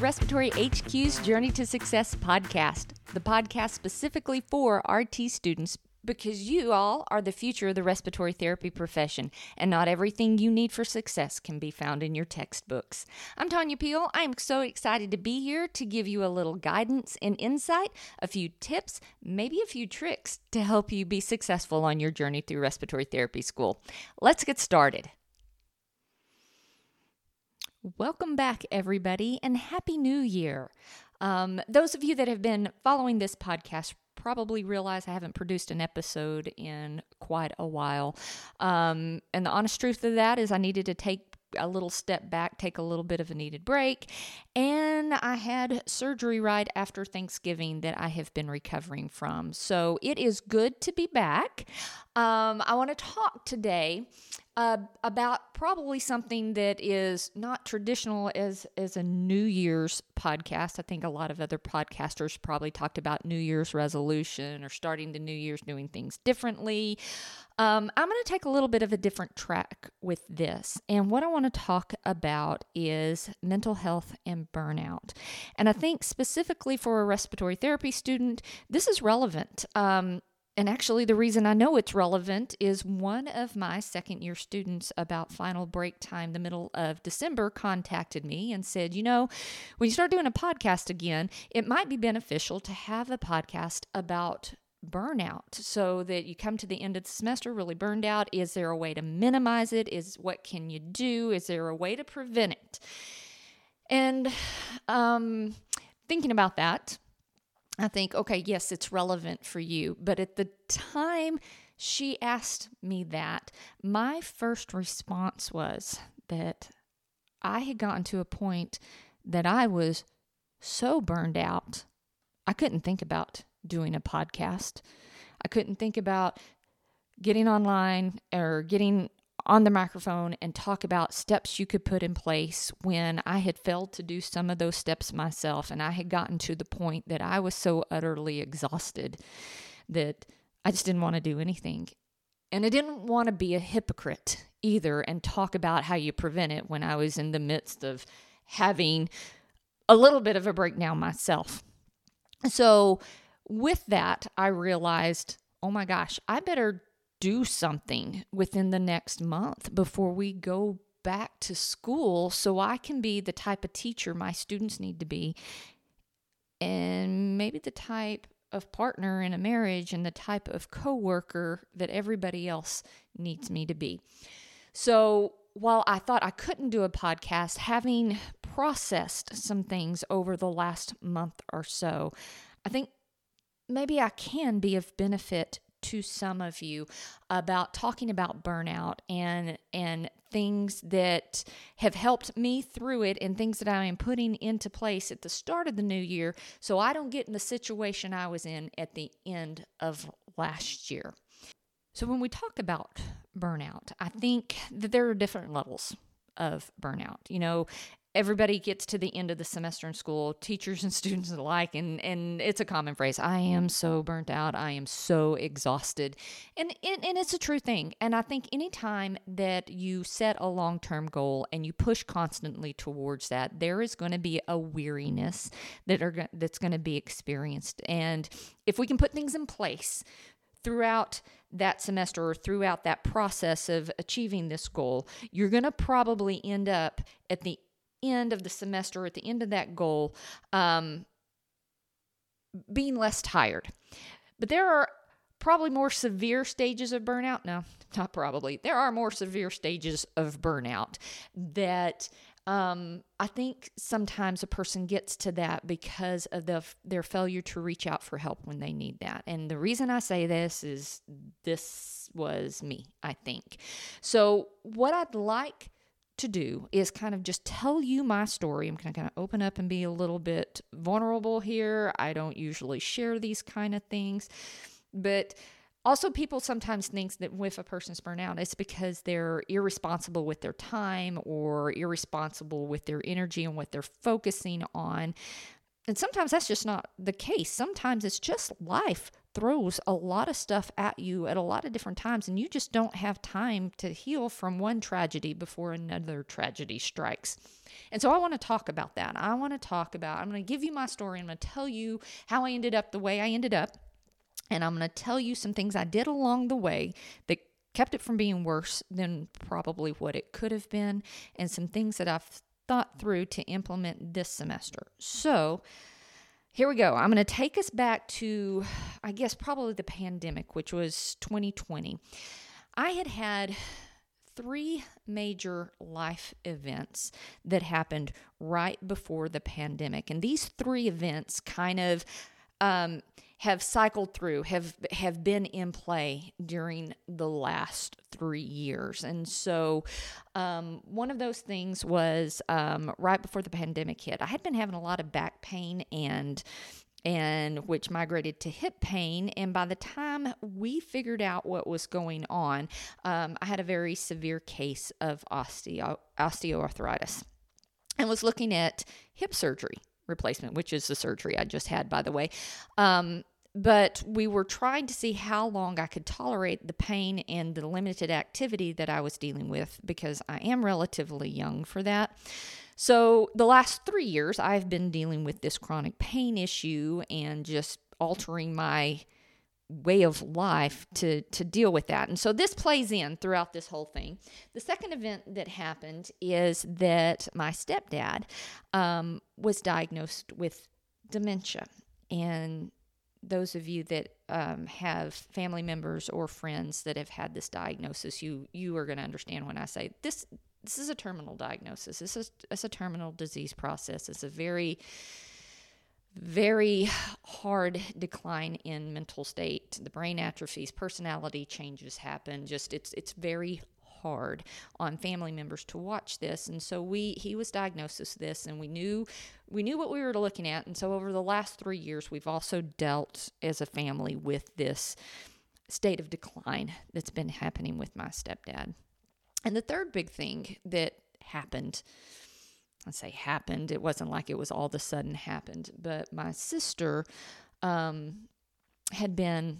Respiratory HQ's Journey to Success podcast, the podcast specifically for RT students because you all are the future of the respiratory therapy profession, and not everything you need for success can be found in your textbooks. I'm Tonya Peel. I am so excited to be here to give you a little guidance and insight, a few tips, maybe a few tricks to help you be successful on your journey through respiratory therapy school. Let's get started. Welcome back, everybody, and Happy New Year. Um, those of you that have been following this podcast probably realize I haven't produced an episode in quite a while. Um, and the honest truth of that is, I needed to take a little step back, take a little bit of a needed break. And I had surgery right after Thanksgiving that I have been recovering from. So it is good to be back. Um, I want to talk today uh, about probably something that is not traditional as as a New Year's podcast. I think a lot of other podcasters probably talked about New Year's resolution or starting the New Year's doing things differently. Um, I'm going to take a little bit of a different track with this, and what I want to talk about is mental health and burnout. And I think specifically for a respiratory therapy student, this is relevant. Um, and actually, the reason I know it's relevant is one of my second year students, about final break time, the middle of December, contacted me and said, You know, when you start doing a podcast again, it might be beneficial to have a podcast about burnout so that you come to the end of the semester really burned out. Is there a way to minimize it? Is what can you do? Is there a way to prevent it? And um, thinking about that, I think, okay, yes, it's relevant for you. But at the time she asked me that, my first response was that I had gotten to a point that I was so burned out, I couldn't think about doing a podcast. I couldn't think about getting online or getting on the microphone and talk about steps you could put in place when I had failed to do some of those steps myself. And I had gotten to the point that I was so utterly exhausted that I just didn't want to do anything. And I didn't want to be a hypocrite either and talk about how you prevent it when I was in the midst of having a little bit of a breakdown myself. So, with that, I realized, oh my gosh, I better do something within the next month before we go back to school so I can be the type of teacher my students need to be and maybe the type of partner in a marriage and the type of coworker that everybody else needs me to be. So, while I thought I couldn't do a podcast, having processed some things over the last month or so, I think maybe I can be of benefit to some of you about talking about burnout and and things that have helped me through it and things that I am putting into place at the start of the new year so I don't get in the situation I was in at the end of last year. So when we talk about burnout, I think that there are different levels of burnout. You know, everybody gets to the end of the semester in school, teachers and students alike, and, and it's a common phrase I am so burnt out. I am so exhausted. And, and, and it's a true thing. And I think anytime that you set a long term goal and you push constantly towards that, there is going to be a weariness that are that's going to be experienced. And if we can put things in place throughout that semester or throughout that process of achieving this goal, you're going to probably end up at the end of the semester, at the end of that goal, um, being less tired. But there are probably more severe stages of burnout. No, not probably. There are more severe stages of burnout that um, I think sometimes a person gets to that because of the, their failure to reach out for help when they need that. And the reason I say this is this was me, I think. So, what I'd like to do is kind of just tell you my story. I'm going to kind of open up and be a little bit vulnerable here. I don't usually share these kind of things, but also people sometimes think that if a person's burnout, it's because they're irresponsible with their time or irresponsible with their energy and what they're focusing on. And sometimes that's just not the case. Sometimes it's just life throws a lot of stuff at you at a lot of different times, and you just don't have time to heal from one tragedy before another tragedy strikes. And so I want to talk about that. I want to talk about, I'm going to give you my story. I'm going to tell you how I ended up the way I ended up. And I'm going to tell you some things I did along the way that kept it from being worse than probably what it could have been, and some things that I've thought through to implement this semester. So, here we go. I'm going to take us back to, I guess, probably the pandemic, which was 2020. I had had three major life events that happened right before the pandemic. And these three events kind of um, have cycled through, have have been in play during the last three years. And so, um, one of those things was um, right before the pandemic hit. I had been having a lot of back pain and and which migrated to hip pain. And by the time we figured out what was going on, um, I had a very severe case of osteo- osteoarthritis and was looking at hip surgery replacement, which is the surgery I just had, by the way. Um, but we were trying to see how long I could tolerate the pain and the limited activity that I was dealing with because I am relatively young for that. So, the last three years, I've been dealing with this chronic pain issue and just altering my way of life to to deal with that. And so this plays in throughout this whole thing. The second event that happened is that my stepdad um, was diagnosed with dementia, and those of you that um, have family members or friends that have had this diagnosis, you you are going to understand when I say this. This is a terminal diagnosis. This is it's a terminal disease process. It's a very very hard decline in mental state. The brain atrophies, personality changes happen. Just it's it's very hard on family members to watch this. And so we he was diagnosed with this and we knew we knew what we were looking at. And so over the last 3 years we've also dealt as a family with this state of decline that's been happening with my stepdad. And the third big thing that happened I say happened. It wasn't like it was all of a sudden happened, but my sister um, had been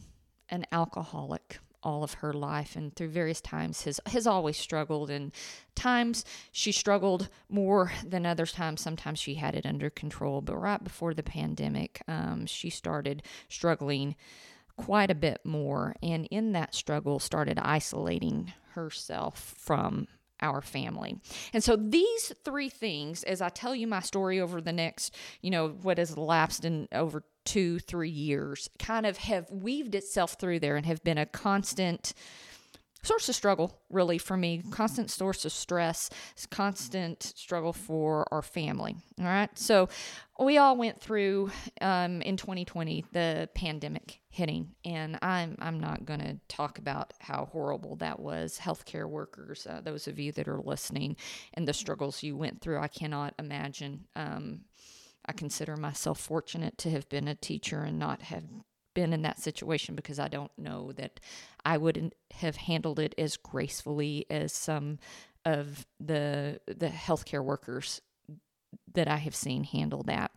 an alcoholic all of her life and through various times has has always struggled and times she struggled more than other times sometimes she had it under control but right before the pandemic um, she started struggling quite a bit more and in that struggle started isolating herself from our family. And so these three things, as I tell you my story over the next, you know, what has elapsed in over two, three years, kind of have weaved itself through there and have been a constant source of struggle really for me. Constant source of stress constant struggle for our family all right so we all went through um, in 2020 the pandemic hitting and i'm i'm not going to talk about how horrible that was. Healthcare workers uh, those of you that are listening and the struggles you went through i cannot imagine um, I consider myself fortunate to have been a teacher and not have been in that situation because I don't know that I wouldn't have handled it as gracefully as some of the the healthcare workers that I have seen handle that.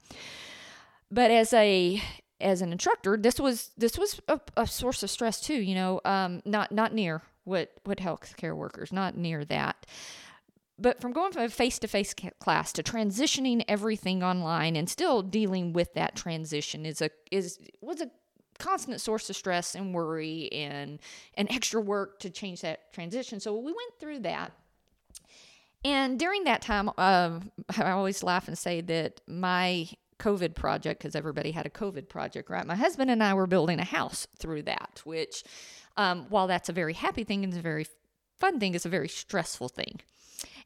But as a as an instructor, this was this was a, a source of stress too. You know, um, not not near what what healthcare workers, not near that. But from going from a face to face class to transitioning everything online and still dealing with that transition is a is was a constant source of stress and worry and and extra work to change that transition. So we went through that. And during that time, uh, I always laugh and say that my COVID project, because everybody had a COVID project, right? My husband and I were building a house through that, which, um, while that's a very happy thing and a very fun thing, is a very stressful thing.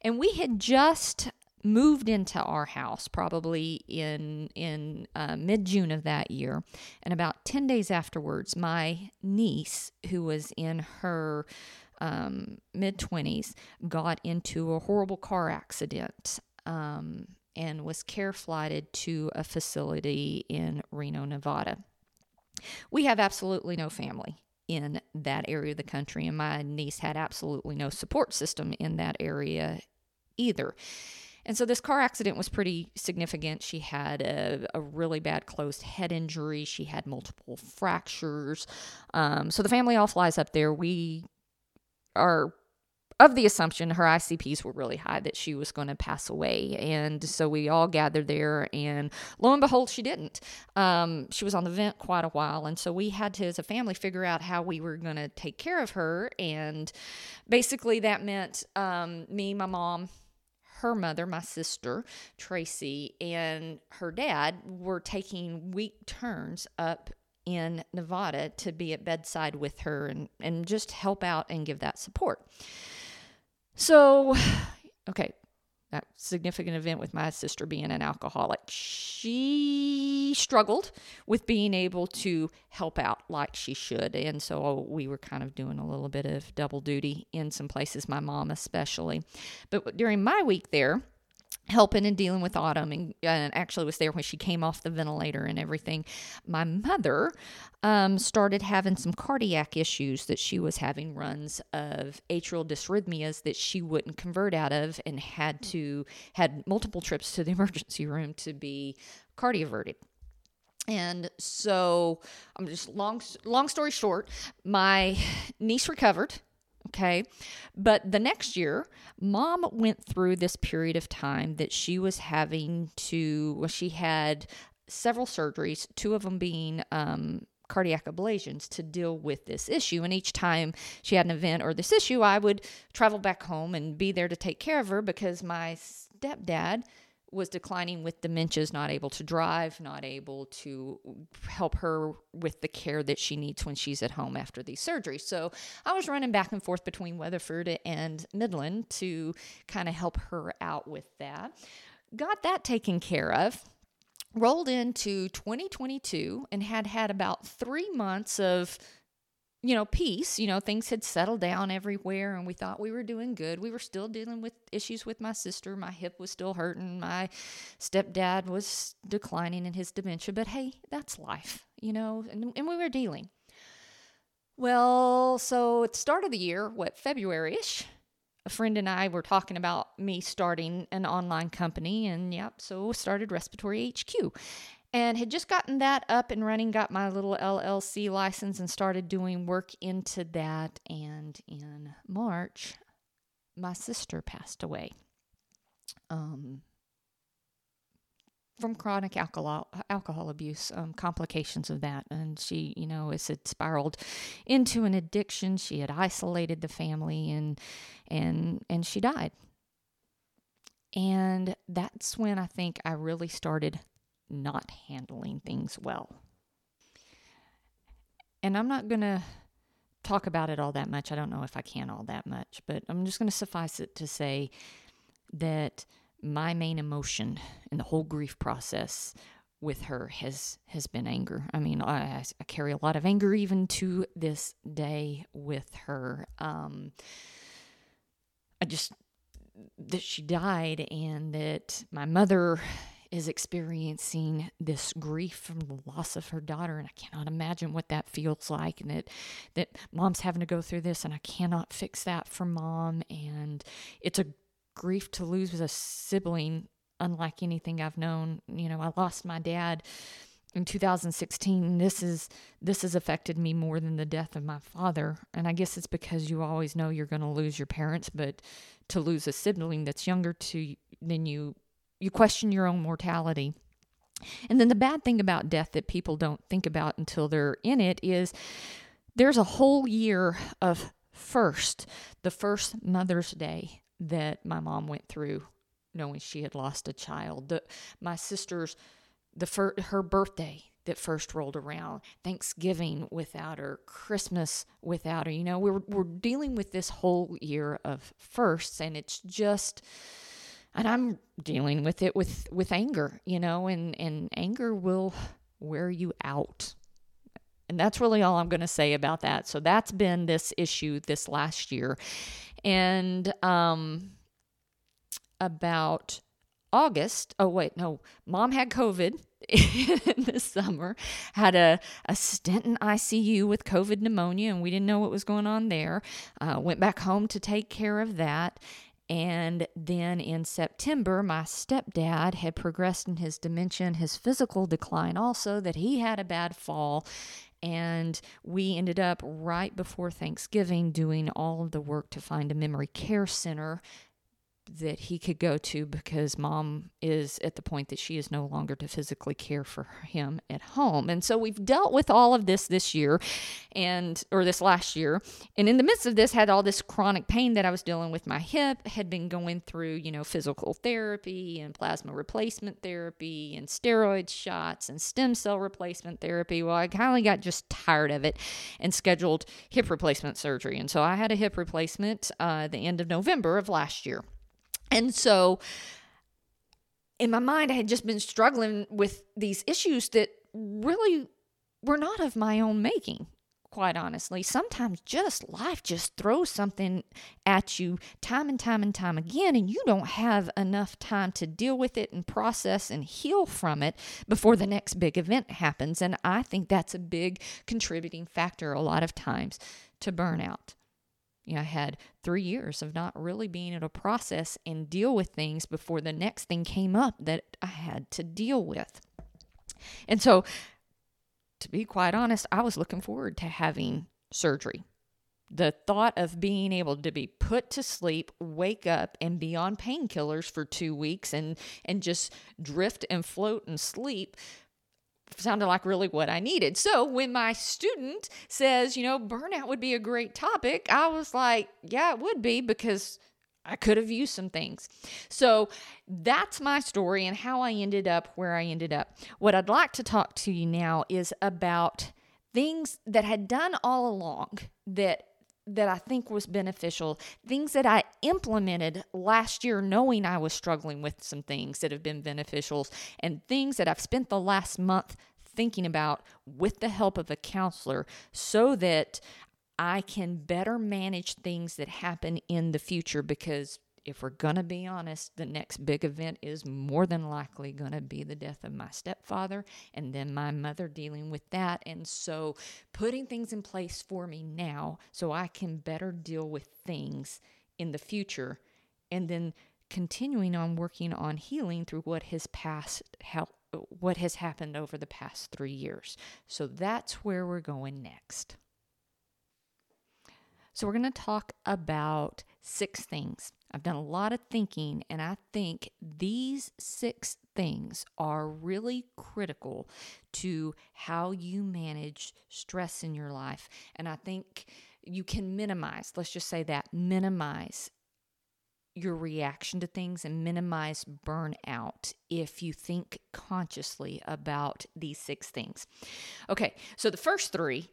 And we had just moved into our house probably in in uh, mid June of that year, and about ten days afterwards, my niece, who was in her um, mid twenties, got into a horrible car accident. Um, and was care flighted to a facility in Reno, Nevada. We have absolutely no family in that area of the country, and my niece had absolutely no support system in that area either. And so this car accident was pretty significant. She had a, a really bad closed head injury. She had multiple fractures. Um, so the family all flies up there. We are of the assumption her ICPs were really high that she was going to pass away. And so we all gathered there, and lo and behold, she didn't. Um, she was on the vent quite a while. And so we had to, as a family, figure out how we were going to take care of her. And basically, that meant um, me, my mom, her mother, my sister, Tracy, and her dad were taking week turns up in Nevada to be at bedside with her and, and just help out and give that support. So, okay, that significant event with my sister being an alcoholic, she struggled with being able to help out like she should. And so we were kind of doing a little bit of double duty in some places, my mom especially. But during my week there, helping and dealing with Autumn, and, and, actually was there when she came off the ventilator and everything. My mother um, started having some cardiac issues that she was having runs of atrial dysrhythmias that she wouldn't convert out of, and had to had multiple trips to the emergency room to be cardioverted. And so I'm just long long story short, my niece recovered Okay. But the next year, mom went through this period of time that she was having to, well, she had several surgeries, two of them being um, cardiac ablations to deal with this issue. And each time she had an event or this issue, I would travel back home and be there to take care of her because my stepdad was declining with dementias, not able to drive, not able to help her with the care that she needs when she's at home after these surgeries. So I was running back and forth between Weatherford and Midland to kind of help her out with that. Got that taken care of. Rolled into 2022 and had had about three months of you know, peace. You know, things had settled down everywhere and we thought we were doing good. We were still dealing with issues with my sister. My hip was still hurting. My stepdad was declining in his dementia. But hey, that's life, you know, and, and we were dealing. Well, so at the start of the year, what, February ish, a friend and I were talking about me starting an online company. And yep, so started Respiratory HQ and had just gotten that up and running, got my little LLC license and started doing work into that. And in March, my sister passed away um, from chronic alcohol alcohol abuse, um, complications of that, and she, you know, as it spiraled into an addiction. She had isolated the family, and and and she died. And that's when I think I really started not handling things well. And I'm not going to talk about it all that much. I don't know if I can all that much, but I'm just going to suffice it to say that my main emotion in the whole grief process with her has has been anger. I mean, I, I carry a lot of anger even to this day with her. Um, I just that she died and that my mother is experiencing this grief from the loss of her daughter and I cannot imagine what that feels like and that that mom's having to go through this and I cannot fix that for mom and it's a grief to lose a sibling unlike anything I've known. You know, I lost my dad in 2016 this is this has affected me more than the death of my father and i guess it's because you always know you're going to lose your parents but to lose a sibling that's younger to than you you question your own mortality. And then the bad thing about death that people don't think about until they're in it is there's a whole year of first, the first Mother's Day that my mom went through knowing she had lost a child. The, my sister's the fir- her birthday that first rolled around, Thanksgiving without her, Christmas without her. You know, we're we're dealing with this whole year of firsts and it's just and I'm dealing with it with with anger, you know, and and anger will wear you out. And that's really all I'm going to say about that. So that's been this issue this last year. And um about August, oh wait, no, mom had COVID the summer, had a, a stint in ICU with COVID pneumonia, and we didn't know what was going on there. Uh, went back home to take care of that And then in September, my stepdad had progressed in his dementia his physical decline also, that he had a bad fall. And we ended up right before Thanksgiving doing all of the work to find a memory care center that he could go to because mom is at the point that she is no longer to physically care for him at home. And so we've dealt with all of this this year and or this last year. And in the midst of this had all this chronic pain that I was dealing with my hip, had been going through, you know, physical therapy and plasma replacement therapy and steroid shots and stem cell replacement therapy. Well, I kind of got just tired of it and scheduled hip replacement surgery. And so I had a hip replacement uh, the end of November of last year. And so in my mind, I had just been struggling with these issues that really were not of my own making, quite honestly. Sometimes just life just throws something at you time and time and time again, and you don't have enough time to deal with it and process and heal from it before the next big event happens. And I think that's a big contributing factor a lot of times to burnout. You know, I had three years of not really being able to process and deal with things before the next thing came up that I had to deal with. And so, to be quite honest, I was looking forward to having surgery. The thought of being able to be put to sleep, wake up, and be on painkillers for two weeks and, and just drift and float and sleep sounded like really what I needed. So when my student says, you know, burnout would be a great topic, I was like, yeah, it would be because I could have used some things. So that's my story and how I ended up where I ended up. What I'd like to talk to you now is about things that had done all along that that I think was beneficial, things that I implemented last year, knowing I was struggling with some things that have been beneficial, and things that I've spent the last month thinking about with the help of a counselor so that I can better manage things that happen in the future because if we're going to be honest, the next big event is more than likely going to be the death of my stepfather and then my mother dealing with that. And so putting things in place for me now so I can better deal with things in the future and then continuing on working on healing through what has passed help what has happened over the past 3 years. So that's where we're going next. So we're going to talk about six things I've done a lot of thinking, and I think these six things are really critical to how you manage stress in your life. And I think you can minimize, let's just say that, minimize your reaction to things and minimize burnout if you think consciously about these six things. Okay, so the first three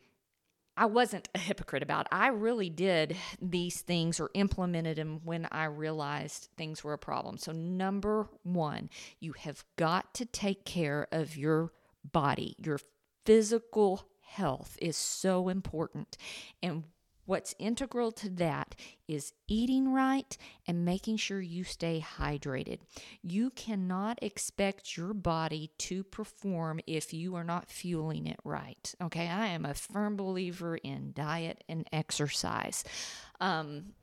I wasn't a hypocrite about. I really did these things or implemented them when I realized things were a problem. So, number one, you have got to take care of your body. Your physical health is so important. And What's integral to that is eating right and making sure you stay hydrated. You cannot expect your body to perform if you are not fueling it right. Okay, I am a firm believer in diet and exercise. Um,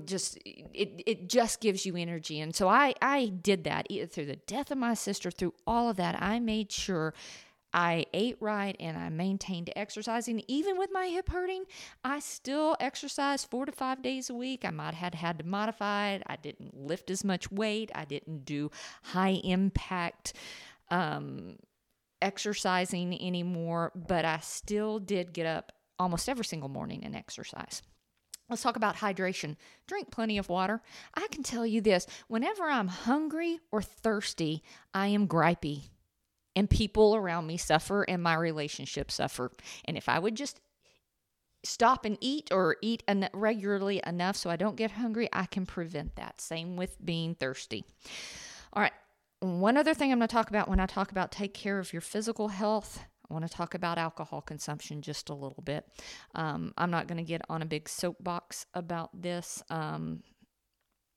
just it it just gives you energy and so i i did that through the death of my sister through all of that i made sure I ate right and I maintained exercising. Even with my hip hurting, I still exercised four to five days a week. I might have had to modify it. I didn't lift as much weight. I didn't do high impact um, exercising anymore, but I still did get up almost every single morning and exercise. Let's talk about hydration. Drink plenty of water. I can tell you this whenever I'm hungry or thirsty, I am gripey and people around me suffer and my relationships suffer. And if I would just stop and eat or eat en- regularly enough so I don't get hungry, I can prevent that. Same with being thirsty. All right. One other thing I'm going to talk about when I talk about take care of your physical health, I want to talk about alcohol consumption just a little bit. Um, I'm not going to get on a big soapbox about this. Um,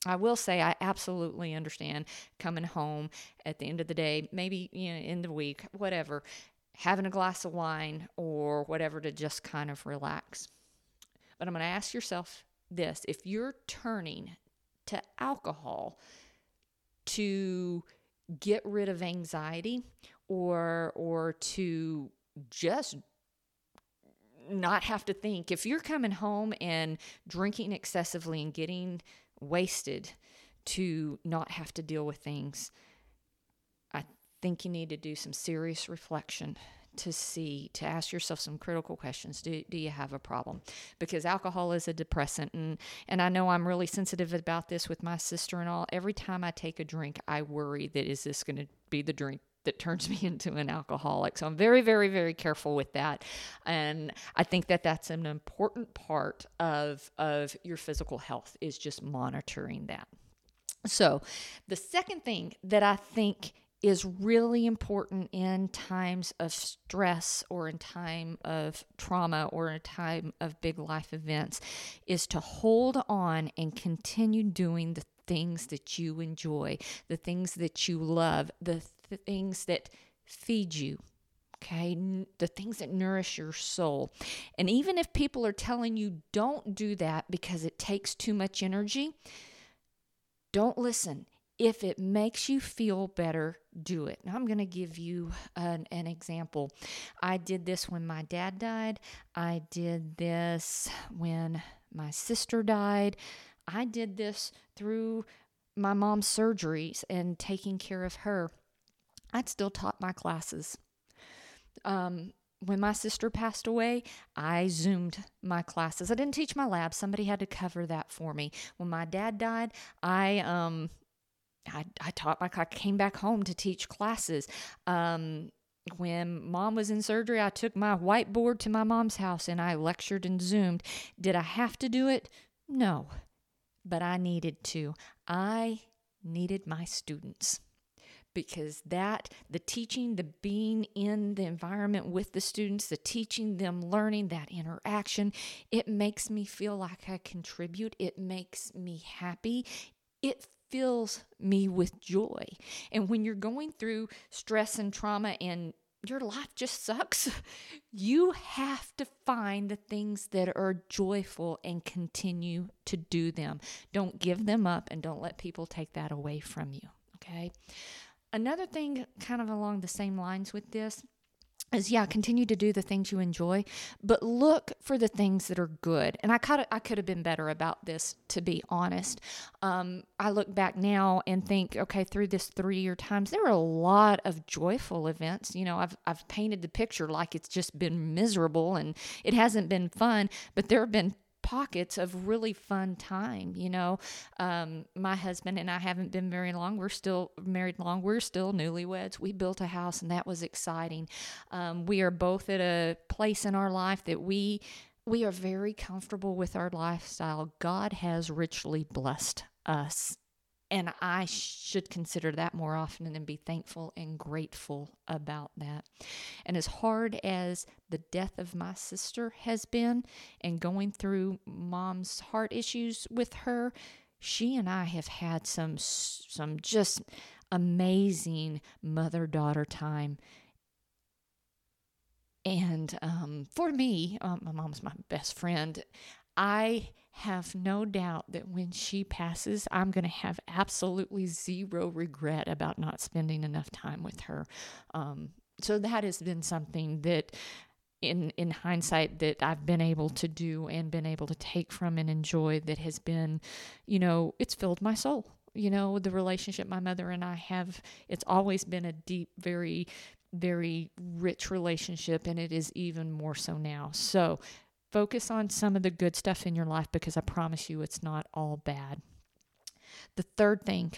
I will say I absolutely understand coming home at the end of the day, maybe you know in the week, whatever, having a glass of wine or whatever to just kind of relax. But I'm going to ask yourself this, if you're turning to alcohol to get rid of anxiety or or to just not have to think if you're coming home and drinking excessively and getting wasted to not have to deal with things. I think you need to do some serious reflection to see to ask yourself some critical questions. Do, do you have a problem? Because alcohol is a depressant and and i know i'm really sensitive about this with my sister and all. Every time i take a drink i worry that is this going to be the drink that turns me into an alcoholic. So i'm very very very careful with that. And i think that that's an important part of of your physical health is just monitoring that. So the second thing that i think is really important in times of stress or in time of trauma or in a time of big life events is to hold on and continue doing the things that you enjoy, the things that you love, the th- things that feed you. Okay, the things that nourish your soul. And even if people are telling you don't do that because it takes too much energy, don't listen if it makes you feel better, do it. Now, I'm going to give you an, an, example. I did this when my dad died. I did this when my sister died. I did this through my mom's surgeries and taking care of her. I'd still taught my classes. Um, when my sister passed away, I zoomed my classes. I didn't teach my lab. Somebody had to cover that for me. When my dad died, I um I, I taught my I came back home to teach classes. Um, when mom was in surgery, I took my whiteboard to my mom's house and I lectured and zoomed. Did I have to do it? No, but I needed to. I needed my students because that the teaching the being in the environment with the students the teaching them learning that interaction it makes me feel like i contribute it makes me happy it fills me with joy. And when you're going through stress and trauma and your life just sucks, you have to find the things that are joyful and continue to do them. Don't give them up and don't let people take that away from you. Okay. Another thing, kind of along the same lines with this, is yeah, continue to do the things you enjoy, but look for the things that are good. And I of I could have been better about this, to be honest. Um, I look back now and think, okay, through this three year times, there were a lot of joyful events. You know, I've I've painted the picture like it's just been miserable and it hasn't been fun, but there have been pockets of really fun time. You know, um, my husband and I haven't been very long. We're still married long. We're still newlyweds. We built a house, and that was exciting. Um, we are both at a place in our life that we we are very comfortable with our lifestyle. God has richly blessed us and I should consider that more often and be thankful and grateful about that. And as hard as the death of my sister has been and going through mom's heart issues with her, she and I have had some some just amazing mother-daughter time. And um, for me, um, my mom's my best friend. I have no doubt that when she passes, I'm going to have absolutely zero regret about not spending enough time with her. Um, so that has been something that in in hindsight that I've been able to do and been able to take from and enjoy that has been, you know, it's filled my soul. You know, the relationship my mother and I have, it's always been a deep, very very rich relationship and it is even more so now. So Focus on some of the good stuff in your life because I promise you it's not all bad. The third thing,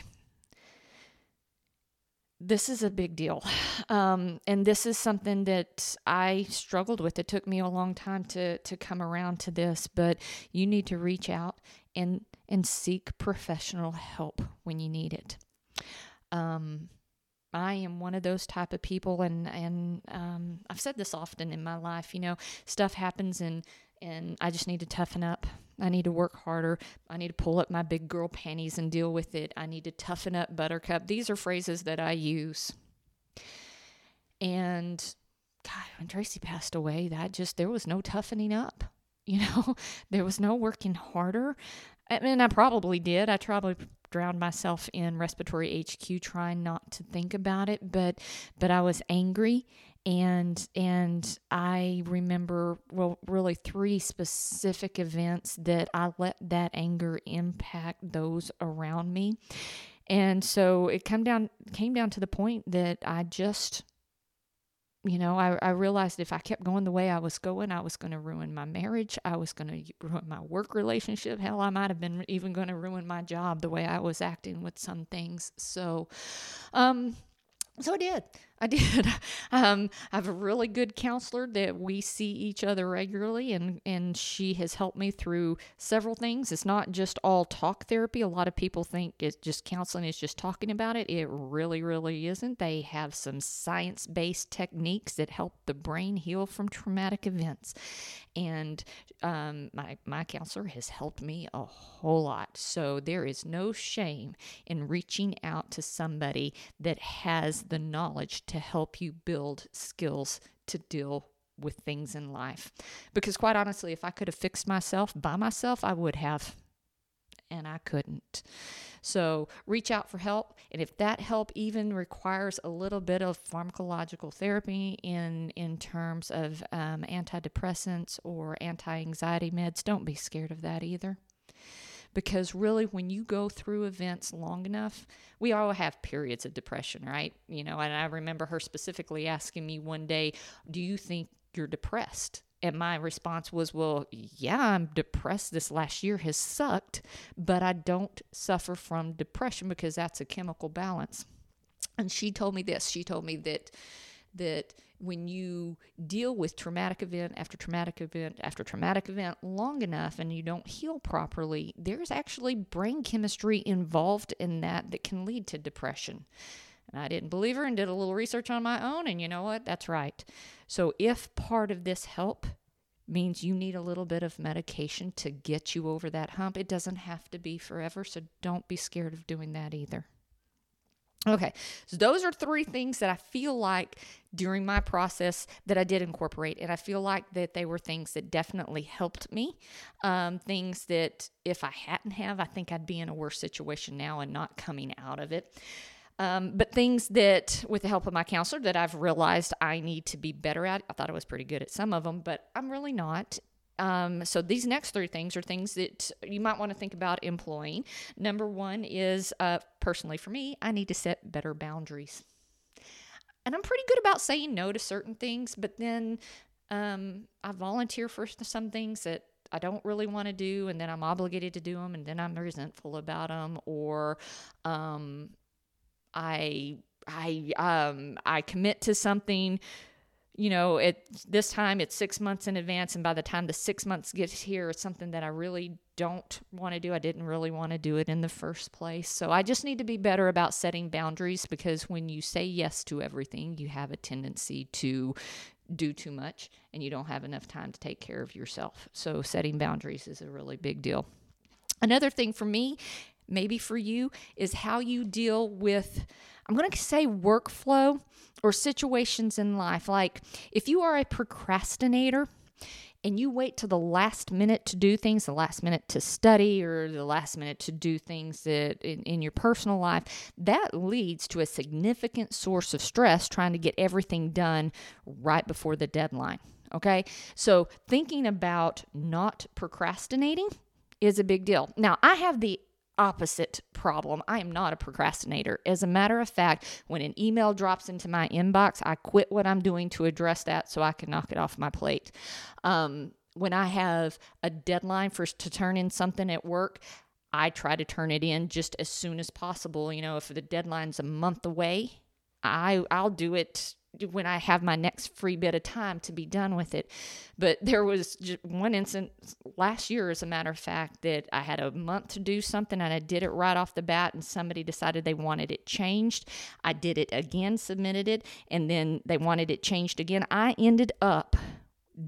this is a big deal. Um, and this is something that I struggled with. It took me a long time to, to come around to this, but you need to reach out and, and seek professional help when you need it. Um, I am one of those type of people, and and um, I've said this often in my life. You know, stuff happens, and and I just need to toughen up. I need to work harder. I need to pull up my big girl panties and deal with it. I need to toughen up, Buttercup. These are phrases that I use. And God, when Tracy passed away, that just, there was no toughening up. You know, there was no working harder. I mean, I probably did. I probably drowned myself in respiratory HQ trying not to think about it, but but I was angry and and I remember well really three specific events that I let that anger impact those around me. And so it came down came down to the point that I just you know, I, I realized if I kept going the way I was going, I was going to ruin my marriage. I was going to ruin my work relationship. Hell, I might have been even going to ruin my job the way I was acting with some things. So, um, so I did. I did. Um, I have a really good counselor that we see each other regularly, and, and she has helped me through several things. It's not just all talk therapy. A lot of people think it's just counseling is just talking about it. It really, really isn't. They have some science based techniques that help the brain heal from traumatic events. And um, my, my counselor has helped me a whole lot. So there is no shame in reaching out to somebody that has the knowledge to help you build skills to deal with things in life. Because quite honestly, if I could have fixed myself by myself, I would have. And I couldn't. So reach out for help. And if that help even requires a little bit of pharmacological therapy in, in terms of um, antidepressants or anti anxiety meds, don't be scared of that either because really when you go through events long enough we all have periods of depression right? You know and i remember her specifically asking me one day do you think you're depressed? And my response was well yeah i'm depressed. This last year has sucked but i don't suffer from depression because that's a chemical balance. And she told me this. She told me that that when you deal with traumatic event after traumatic event after traumatic event long enough and you don't heal properly, there's actually brain chemistry involved in that that can lead to depression. And I didn't believe her and did a little research on my own, and you know what? That's right. So if part of this help means you need a little bit of medication to get you over that hump, it doesn't have to be forever, so don't be scared of doing that either. Okay, so those are three things that I feel like during my process that I did incorporate, and I feel like that they were things that definitely helped me. Um, things that if I hadn't have, I think I'd be in a worse situation now and not coming out of it. Um, but things that, with the help of my counselor, that I've realized I need to be better at. I thought I was pretty good at some of them, but I'm really not. Um, so these next three things are things that you might want to think about employing. Number one is, uh, personally for me, I need to set better boundaries. And I'm pretty good about saying no to certain things, but then um, I volunteer for some things that I don't really want to do, and then I'm obligated to do them, and then I'm resentful about them, or um, I I um, I commit to something you know, at this time it's six months in advance, and by the time the six months gets here, it's something that I really don't want to do. I didn't really want to do it in the first place. So I just need to be better about setting boundaries because when you say yes to everything, you have a tendency to do too much and you don't have enough time to take care of yourself. So setting boundaries is a really big deal. Another thing for me, maybe for you, is how you deal with I'm going to say workflow or situations in life. Like if you are a procrastinator, and you wait to the last minute to do things, the last minute to study, or the last minute to do things that in, in, your personal life, that leads to a significant source of stress trying to get everything done right before the deadline. Okay, so thinking about not procrastinating is a big deal. Now, I have the opposite problem. I am not a procrastinator. As a matter of fact, when an email drops into my inbox, I quit what I'm doing to address that so I can knock it off my plate. Um, when I have a deadline for to turn in something at work, I try to turn it in just as soon as possible. You know, if the deadline's a month away, I I'll do it when I have my next free bit of time to be done with it. But there was just one instance last year, as a matter of fact, that I had a month to do something and I did it right off the bat, and somebody decided they wanted it changed. I did it again, submitted it, and then they wanted it changed again. I ended up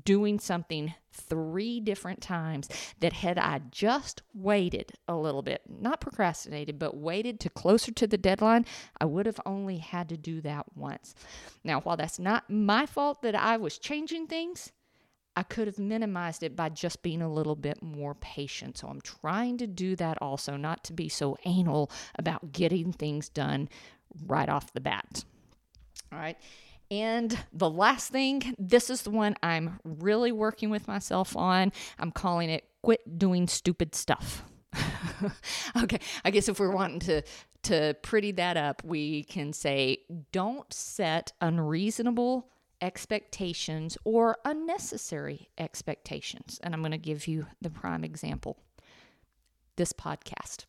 doing something three different times that had I just waited a little bit, not procrastinated, but waited to closer to the deadline, I would have only had to do that once. Now, while that's not my fault that I was changing things, I could have minimized it by just being a little bit more patient. So I'm trying to do that also, not to be so anal about getting things done right off the bat. All right. And the last thing, this is the one I'm really working with myself on. I'm calling it quit doing stupid stuff. okay, I guess if we're wanting to to pretty that up, we can say don't set unreasonable expectations or unnecessary expectations. And I'm going to give you the prime example. This podcast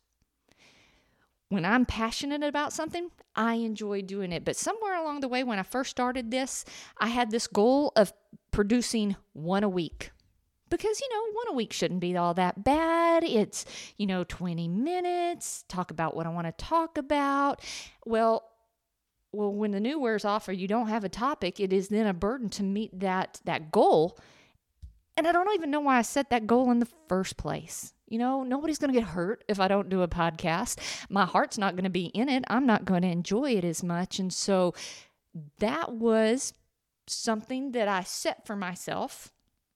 when I'm passionate about something, I enjoy doing it. But somewhere along the way, when I first started this, I had this goal of producing one a week. Because, you know, one a week shouldn't be all that bad. It's, you know, 20 minutes, talk about what I want to talk about. Well, well, when the new wears off or you don't have a topic, it is then a burden to meet that that goal. And I don't even know why I set that goal in the first place. You know, nobody's going to get hurt if I don't do a podcast. My heart's not going to be in it. I'm not going to enjoy it as much. And so that was something that I set for myself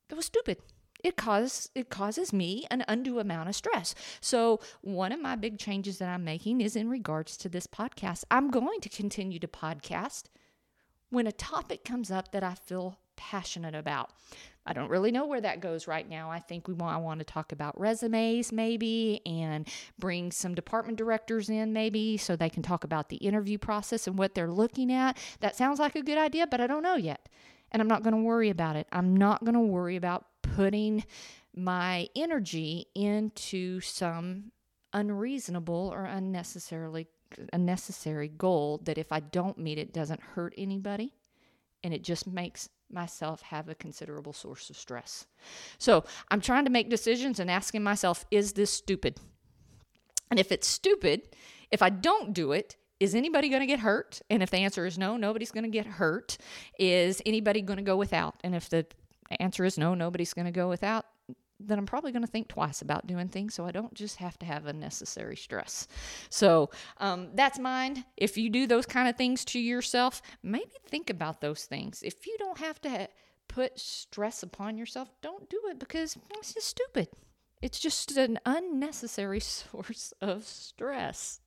that was stupid. It causes it causes me an undue amount of stress. So one of my big changes that I'm making is in regards to this podcast. I'm going to continue to podcast when a topic comes up that I feel passionate about. I don't really know where that goes right now. I think we want I want to talk about resumes maybe and bring some department directors in maybe so they can talk about the interview process and what they're looking at. That sounds like a good idea, but I don't know yet. And I'm not going to worry about it. I'm not going to worry about putting my energy into some unreasonable or unnecessarily unnecessary goal that if I don't meet it doesn't hurt anybody and it just makes myself have a considerable source of stress. So I'm trying to make decisions and asking myself, is this stupid? And if it's stupid, if I don't do it, is anybody going to get hurt? And if the answer is no, nobody's going to get hurt. Is anybody going to go without? And if the answer is no, nobody's going to go without, then I'm probably going to think twice about doing things so I don't just have to have unnecessary stress. So um, that's mine. If you do those kind of things to yourself, maybe think about those things. If you don't have to ha- put stress upon yourself, don't do it because it's just stupid. It's just an unnecessary source of stress.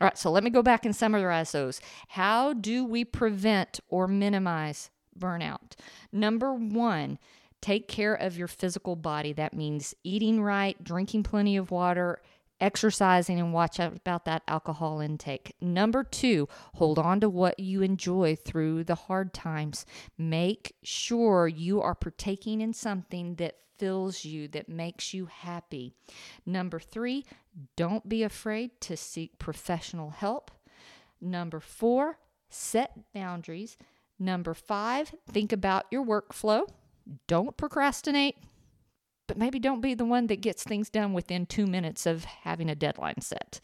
All right, so let me go back and summarize those. How do we prevent or minimize burnout? Number one, Take care of your physical body. That means eating right, drinking plenty of water, exercising, and watch out about that alcohol intake. Number two, hold on to what you enjoy through the hard times. Make sure you are partaking in something that fills you, that makes you happy. Number three, don't be afraid to seek professional help. Number four, set boundaries. Number five, think about your workflow. Don't procrastinate, but maybe don't be the one that gets things done within two minutes of having a deadline set.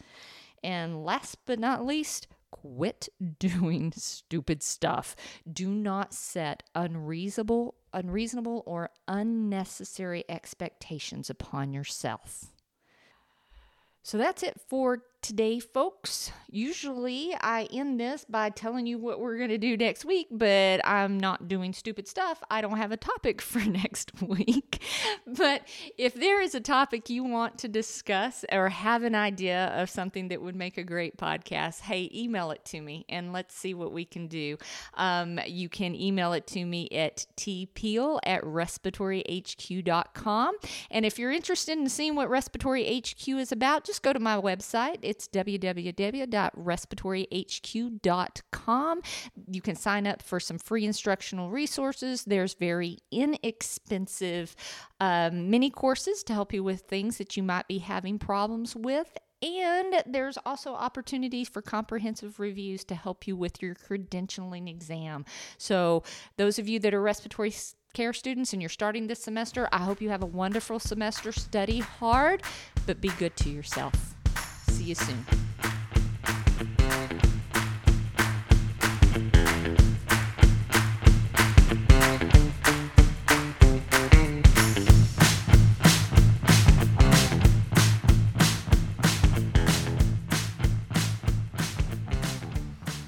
And last but not least, quit doing stupid stuff. Do not set unreasonable, unreasonable or unnecessary expectations upon yourself. So that's it for today, folks. Usually I end this by telling you what we're going to do next week, but I'm not doing stupid stuff. I don't have a topic for next week. but if there is a topic you want to discuss or have an idea of something that would make a great podcast, hey, email it to me and let's see what we can do. Um, you can email it to me at tpeel at respiratoryhq.com. And if you're interested in seeing what Respiratory HQ is about, just go to my website it's www.respiratoryhq.com. You can sign up for some free instructional resources. There's very inexpensive um, mini courses to help you with things that you might be having problems with. And there's also opportunities for comprehensive reviews to help you with your credentialing exam. So, those of you that are respiratory care students and you're starting this semester, I hope you have a wonderful semester. Study hard, but be good to yourself. You soon.